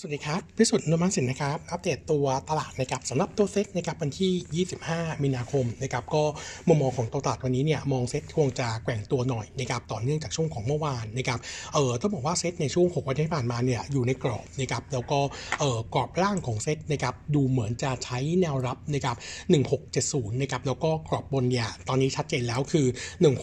สวัสดีครับ พิสุทธิ์นมัสินนะครับ อัปเดตตัวตลาดนะครับสำหรับตัวเซ็ตนะครับวันที่ 25 มีนาคมนะครับก็มุมมองของตัวตลาดวันนี้เนี่ยมองเซ็ตคงจะแกว่งตัวหน่อยนะครับต่อเนื่องจากช่วงของเมื่อวานนะครับเออต้องบอกว่าเซ็ตในช่วง 6 วันที่ผ่านมาเนี่ยอยู่ในกรอบนะครับแล้วก็เออกรอบล่างของเซ็ตนะครับดูเหมือนจะใช้แนวรับนะครับ1670นะครับแล้วก็กรอบบนเนี่ยตอนนี้ชัดเจนแล้วคือ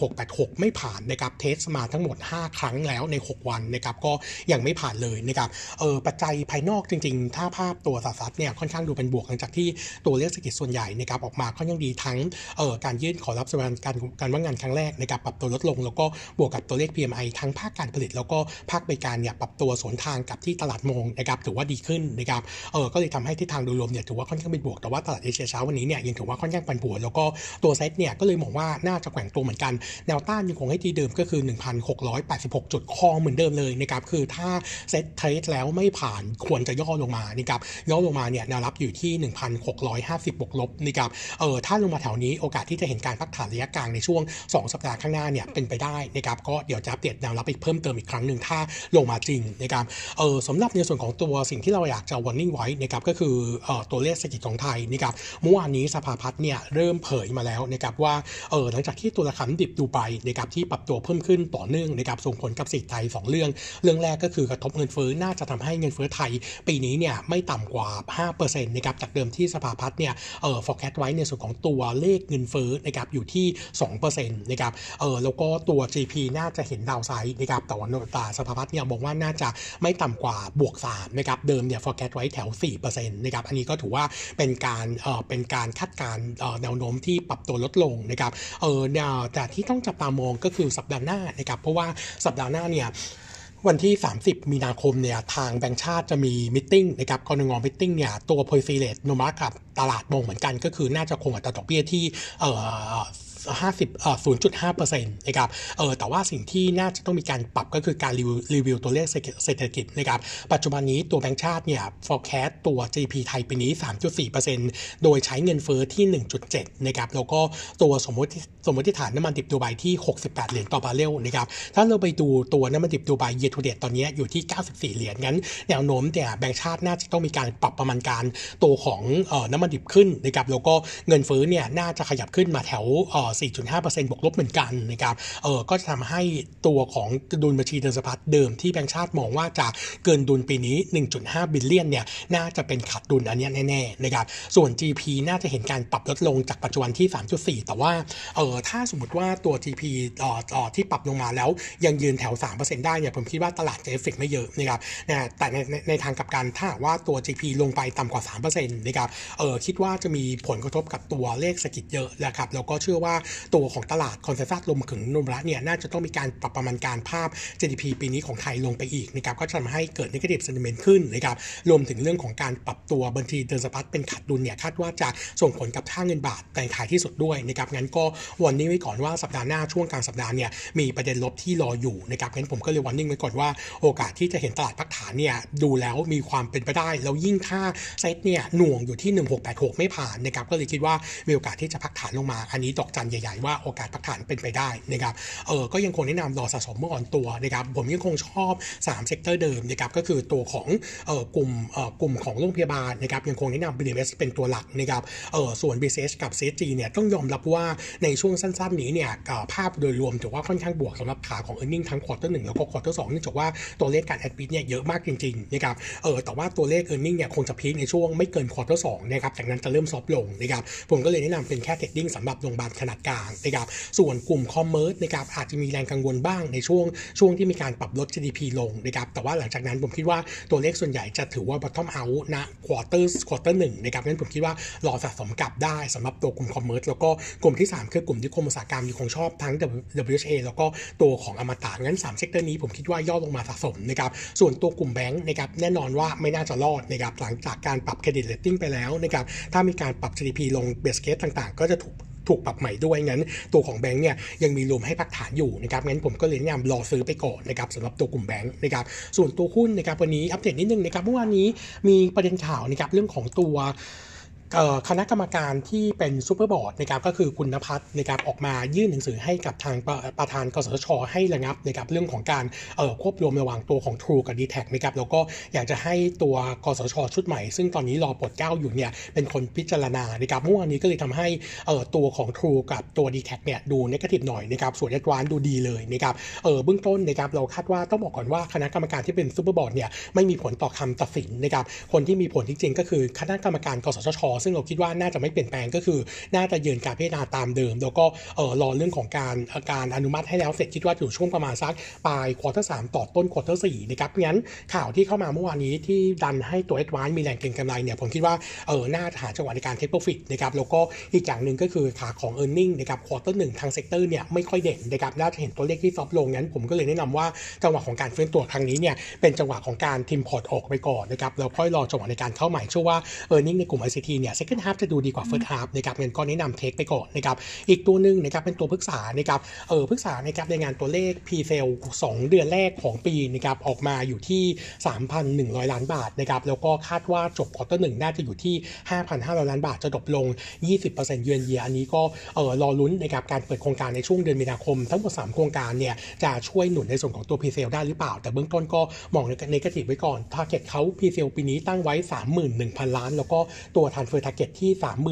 1686 ไม่ผ่านนะครับ test มาทั้งหมด 5 ครั้งแล้วใน 6 วันนะครับก็ยังไม่ผ่านเลยนะครับเออปัจจัยภายนอกจริง ๆ ถ้าภาพตัวสาสัตเนี่ยค่อนข้างดูเป็นบวกหลังจากที่ตัวเลขเศรษฐกิจส่วนใหญ่นะครับออกมาค่อนข้างดีทั้งเอ่อการยื่นขอรับสวัสดิการการว่างงานครั้งแรกนะครับปรับตัวลดลง แล้วก็บวกกับตัวเลข PMI ทั้งภาคการผลิต แล้วก็ภาคบริการเนี่ยปรับตัวสวนทางกับที่ตลาดมองนะครับถือว่าดีขึ้นนะครับเออก็เลยทำให้ทิศทางโดยรวมเนี่ยถือว่าค่อนข้างเป็นบวกแต่ว่าตลาดเอเชียเช้าวันนี้เนี่ยยังถือว่าค่อนข้างผันผวนแล้วก็ตัวเซ็ตเนี่ยก็เลยมองว่าน่าจะแกว่งตัวเหมือนกันแนวต้านยังคงให้ที่เดิมก็คือ 1,686 จุดคอเหมือนเดิมเลยนะครับคือถ้าเซ็ตเทรดแล้วไม่ผ่านควรจะย่อลงมานะครับย่อลงมาเนี่ยแนวรับอยู่ที่ 1,650 บวกลบนะครับเออถ้าลงมาแถวนี้โอกาสที่จะเห็นการพักฐานระยะกลางในช่วง 2 สัปดาห์ข้างหน้าเนี่ยเป็นไปได้นะครับก็เดี๋ยวจะอัปเดตแนวรับอีกเพิ่มเติมอีกครั้งหนึ่งถ้าลงมาจริงนะครับเออสำหรับในส่วนของตัวสิ่งที่เราอยากจะวอร์นิ่งไว้นะครับก็คือเออตัวเลขเศรษฐกิจของไทยนะครับเมื่อวานนี้สภาพัฒน์เนี่ยเริ่มเผยมาแล้วนะครับว่าเออหลังจากที่ตัวราคาดิบดูไปนะครับที่ปรับตัวเพิ่มขึ้นต่อเนื่องนะครับส่งผลกับเศรษฐกิจไทย 2 เรื่อง เรื่องแรกก็คือกระทบเงินเฟ้อน่าจะทำให้เงินเฟ้อไทยปีนี้เนี่ยไม่ต่ำกว่า 5%นะครับจากเดิมที่สภาพัฒน์เนี่ยเอ่อ forecast ไว้ในส่วนของตัวเลขเงินเฟ้อนะครับอยู่ที่ 2%นะครับเออแล้วก็ตัว GP น่าจะเห็นดาวไซด์นะครับแต่ว่าตาสภาพัฒน์เนี่ยบอกว่าน่าจะไม่ต่ำกว่าบวก3นะครับเดิมเนี่ย forecast ไว้แถว 4%นะครับอันนี้ก็ถือว่าเป็นการเอ่อเป็นการคาดการณ์แนวโน้มที่ปรับตัวลดลงนะครับเออแต่ที่ต้องจับตามองก็คือสัปดาห์หน้านะครับเพราะว่าสัปดาห์หน้าเนี่ย วันที่ 30 มีนาคมเนี่ยทางแบงก์ชาติจะมีมิ팅นะครับกรงงมิ팅เนี่ยตัว p o l i c y rate โนมากับตลาดมองเหมือนกันก็คือน่าจะคงอัตราดอกเบี้ยที่เอ่อ 50เอ่อ0.5%นะครับเออแต่ว่าสิ่งที่น่าจะต้องมีการปรับก็คือการรีวิวตัวเลขเศรษฐกิจนะครับปัจจุบันนี้ตัวแบงก์ชาติเนี่ย forecast ตัว GDP ไทยปีนี้ 3.4%โดยใช้เงินเฟ้อที่ 1.7นะครับแล้วก็ตัวสมมติสมมติฐานน้ำมันดิบดูไบที่ 68 เหรียญต่อบาร์เรลนะครับถ้าเราไปดูตัวน้ำมันดิบดูไบเยทูเดตตอนนี้อยู่ที่ 94 เหรียญงั้นแนวโน้มแต่แบงก์ชาติน่าจะต้องมีการปรับประมาณการตัวของเอ่อน้ำมันดิบขึ้นนะครับแล้วก็เงินเฟ้อเนี่ยน่าจะขยับขึ้นมาแถวเอ่อ4.5%บวกลบเหมือนกันนะครับเออก็จะทำให้ตัวของดุลบัญชีเดินสะพัดเดิมที่แบงก์ชาติมองว่าจะเกินดุลปีนี้ 1.5 billion เนี่ยน่าจะเป็นขาดดุลอันนี้แน่ๆนะครับส่วน GP น่าจะเห็นการปรับลดลงจากปัจจุบันที่ 3.4 แต่ว่าเออถ้าสมมติว่าตัว GP เอ่อออที่ปรับลงมาแล้วยังยืนแถว 3%ได้เนี่ยผมคิดว่าตลาดจะเอฟเฟกไม่เยอะนะครับนะแต่ในในในทางกลับกันถ้าว่าตัว GP ลงไปต่ำกว่า 3%นะครับเออคิดว่าจะมีผลกระทบกับตัวเลขเศรษฐกิจเยอะนะครับแล้วก็เชื่อว่าตัวของตลาดคอนเซนแซสลมถึงนมระเนี่ยน่าจะต้องมีการปรับประมาณการภาพ GDP ปีนี้ของไทยลงไปอีกนะครับก็จะทำให้เกิด negative sentiment ขึ้นนะครับรวมถึงเรื่องของการปรับตัวบัญชีเดินสะพัดเป็นขาดดุลเนี่ยคาดว่าจะส่งผลกับค่าเงินบาทในท้ายที่สุดด้วยนะครับงั้นก็วันนี้ไว้ก่อนว่าสัปดาห์หน้าช่วงกลางสัปดาห์เนี่ยมีประเด็นลบที่รออยู่นะครับงั้นผมก็เลยวันนิ่งไว้ก่อนว่าโอกาสที่จะเห็นตลาดพักฐานเนี่ยดูแล้วมีความเป็นไปได้ แล้วยิ่งถ้าเซตเนี่ยหน่วงอยู่ที่ 1686 ไม่ผ่านนะครับก็เลยคิดว่ามีโอกาสที่จะพักฐานลงมาอันนี้ดอกจันใหญ่ ๆ ว่าโอกาสพักฐานเป็นไปได้นะครับเออก็ยังคงแนะนำรอสะสมเมื่ออ่อนตัวนะครับผมยังคงชอบ3 sector เดิมนะครับก็คือตัวของเออกลุ่มเออกลุ่มของโรงพยาบาลนะครับยังคงแนะนำ BDMS เป็นตัวหลักนะครับเออส่วน BCH กับ CHG เนี่ยต้องยอมรับว่าในช่วงสั้นๆนี้เนี่ยภาพโดยรวมถือว่าค่อนข้างบวกสำหรับขาของ e a r n i n g ทั้ง quarter หนึ่งแล้วก็ quarter สองเนื่องจากว่าตัวเลขการ admit เนี่ยเยอะมากจริงๆนะครับเออแต่ว่าตัวเลข e a r n i n g เนี่ยคงจะ peak ในช่วงไม่เกิน quarter สองนะครับจากนั้นจะเริ่ม soft ลงนะครับผมก็เลยแนะนำเป็นแค่ trading สำหรับโรงพยาบาลขนาดกลางนะครับส่วนกลุ่ม commerce นะครับอาจจะมีแรงกังวลบ้างในช่วงช่วงที่มีการปรับลด GDP ลงนะครับแต่ว่าหลังจากนั้นผมคิดว่าตัวเลขส่วนใหญ่จะถือว่า bottom out นะ quarter quarter หนึ่งนะครับงั้นผมคิดว่ารอสะสมกลับได้สำหรับตัวกลุ่ม commerce แล้วก็กลุ่มที่ 3 คือกลุ่มนิคมอุตสาหกรรมยังคงชอบทั้ง WHA แล้วก็ตัวของอมตะงั้น 3 sector นี้ผมคิดว่าย่อลงมาสะสมนะครับส่วนตัวกลุ่มแบงค์นะครับแน่นอนว่าไม่น่าจะรอดนะครับหลังจากการปรับเครดิตเรตติ้งไปแล้วนะครับถ้ามีการปรับ GDP ลง base case ต่างๆ ก็จะถูก ถูกปรับใหม่ด้วยงั้น ตัวของแบงค์เนี่ยยังมี room ให้พักฐานอยู่นะครับงั้นผมก็เลยแนะนำรอซื้อไปก่อนนะครับสำหรับตัวกลุ่มแบงค์นะครับส่วนตัวหุ้นนะครับวันนี้อัปเดตนิดนึงนะครับเมื่อวานนี้มีประเด็นข่าวนะครับเรื่องของตัว คณะกรรมการที่เป็นซูเปอร์บอร์ดนะครับก็คือคุณนภัสนะครับออกมายื่นหนังสือให้กับทางประประธานกสทช ให้ระงับนะครับเรื่องของการควบรวมระหว่างตัวของ True กับ d t แทนะครับแล้วก็อยากจะให้ตัวกสทช ชุดใหม่ ซึ่งตอนนี้รอโปรดเกล้าอยู่เนี่ยเป็นคนพิจารณานะครับเมื่อวานนี้ก็เลยทำให้ตัวของ True กับตัว d t แทเนี่ยดู negative หน่อยนะครับส่วน a d v a n c e ดูดีเลยนะครับเออเบื้องต้นนะครับเราคาดว่าต้องบอกก่อนว่าคณะกรรมการที่เป็นซูเปอร์บอร์ดเนี่ยไม่มีผลต่อคำตัดสินนะครับคนที่มีผลจริงๆก็คือคณะกรรมการกสทชซึ่งเราคิดว่าน่าจะไม่เปลี่ยนแปลงก็คือ น่าจะยืนการพิจารณาตามเดิม แล้วก็เออรอเรื่องของการการอนุมัติให้แล้วเสร็จคิดว่าอยู่ช่วงประมาณสักปลาย quarter สามต่อต้น quarter สี่นะครับงั้นข่าวที่เข้ามาเมื่อวานนี้ที่ดันให้ตัวเอ v วานมีแรงเก็งกำไรเนี่ยผมคิดว่าเออน่าหาจังหวะในการ take profit นะครับแล้วก็อีกอย่างหนึ่งก็คือขาของ e a r n i n g นะครับ quarter หนึ่งทาง sector เนี่ยไม่ค่อยเด่นนะครับน่าจะเห็นตัวเลขที่ soft ลงงั้น ผมก็เลยแนะนำว่าจังหวะของการฟื้นตัวครั้งนี้เนี่ยเป็นจังหวะของการ trim port ออกไปก่อนนะครับแล้วค่อยรอจังหวะในการเข้าใหม่เชื่อว่า e a r n i n g ในกลุ่ม ICT เนี่ย second half จะดูดีกว่า first half นะครับงั้นก็แนะนำ take ไปก่อนนะครับอีกตัวหนึ่งนะครับเป็นตัวพฤกษานะครับเออพฤกษานะครับในงานตัวเลข P sale 2เดือนแรกของปีนะครับออกมาอยู่ที่ 3,100 ล้านบาทนะครับแล้วก็คาดว่าจบ quarter หนึ่งน่าจะอยู่ที่ 5,500 ล้านบาทจะ drop ลง 20%เยือนเยียอันนี้ก็เออรอลุ้นนะครับการเปิดโครงการในช่วงเดือนมีนาคม ทั้งหมด 3 โครงการเนี่ยจะช่วยหนุนในส่วนของตัว presale ได้หรือเปล่า แต่เบื้องต้นก็มอง negative ไว้ก่อน t a r g e t เขา presale ปีนี้ตั้งไว้ 31,000 ล้าน แล้วก็ตัว transfer target ที่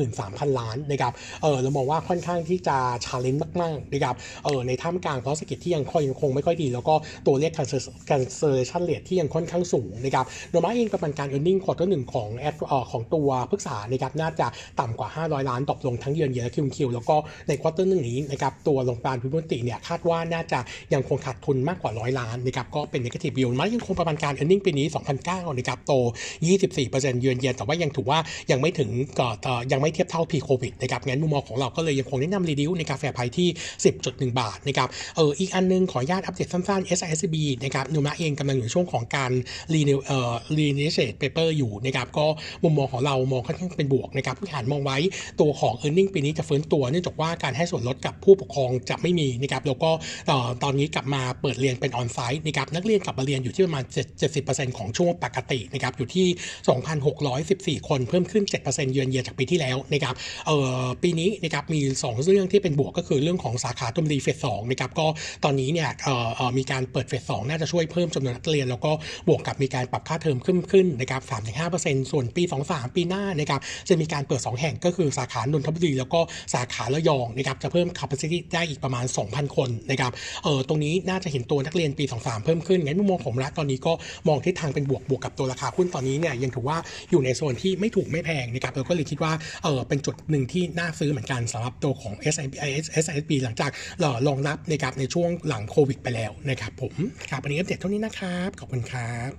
33,000 ล้านนะครับเออเรามองว่าค่อนข้างที่จะ challenge มากๆนะครับเออในท่ามกลางภาวะเศรษฐกิจที่ยังค่อยยังคงไม่ค่อยดี แล้วก็ตัวเลข cancellation rate ที่ยังค่อนข้างสูงนะครับโนมูระเองประมาณการ earning quarter หนึ่งของแอดของตัวพฤกษานะครับน่าจะต่ำกว่า 500 ล้านตกลงทั้งเยือนเยียและ QoQ แล้วก็ใน quarter หนึ่งนี้นะครับตัวโรงพยาบาลพิบูลติเนี่ยคาดว่าน่าจะยังคงขาดทุนมากกว่า 100 ล้านนะครับก็เป็น negative view มายังคงประมาณการ earning ปีนี้ 2009นะครับโต 24%เยือนเยียแต่ว่ายังถือว่ายังไม่ถึงก็ยังไม่เทียบเท่า pre covid นะครับงั้นมุมมองของเราก็เลยยังคงแนะนำรีดิวในกาแฟไพที่ 10.1 บาทนะครับเอออีกอันนึงขออนุญาตอัปเดตสั้นๆ SISB นะครับนูมาเองกำลังอยู่ช่วงของการรีเนเอ่อรีเนเชตเปเปอร์อยู่นะครับก็มุมมองของเรามองค่อนข้างเป็นบวกนะครับผู้บริหารมองไว้ตัวของ e a r n i n g ปีนี้จะฟื้นตัวเนื่องจากว่าการให้ส่วนลดกับผู้ปกครองจะไม่มีนะครับแล้วก็ตอนนี้กลับมาเปิดเรียนเป็นออนไซต์นะครับนักเรียนกลับมาเรียนอยู่ที่ประมาณ 70%ของช่วงปกตินะครับอยู่ที่ 2,614 คนเพิ่มขึ้น 7%เยือนเยียจากปีที่แล้วนะครับเอ่อปีนี้นะครับมี 2 เรื่องที่เป็นบวกก็คือเรื่องของสาขาตุมรีเฟสสองนะครับก็ตอนนี้เนี่ยเอ่ออมีการเปิดเฟสสองน่าจะช่วยเพิ่มจำนวนนักเรียน แล้วก็บวกกับมีการปรับค่าเทอมขึ้นขึ้นนะครับ3-5%ส่วนปี23ปีหน้านะครับจะมีการเปิด 2 แห่งก็คือสาขานนทบุรีแล้วก็สาขาระยองนะครับจะเพิ่ม capacity ได้อีกประมาณ 2,000 คนนะครับเออตรงนี้น่าจะเห็นตัวนักเรียนปี 23 เพิ่มขึ้นงั้นมุมมองผมละตอนนี้ก็มองทิศทางเป็นบวกบวกกับตัวราคาหุ้นตอนนี้เนี่ยยังถือว่าอยู่ในโซนที่ไม่ถูกไม่แพงนะครับเราก็เลยคิดว่าเออเป็นจุดหนึ่งที่น่าซื้อเหมือนกันสำหรับตัวของ S I P S I S B หลังจากหล่องรับนะครับในช่วงหลังโควิดไปแล้วนะครับผมครับวันนี้อัปเดตเท่านี้นะครับ ขอบคุณครับ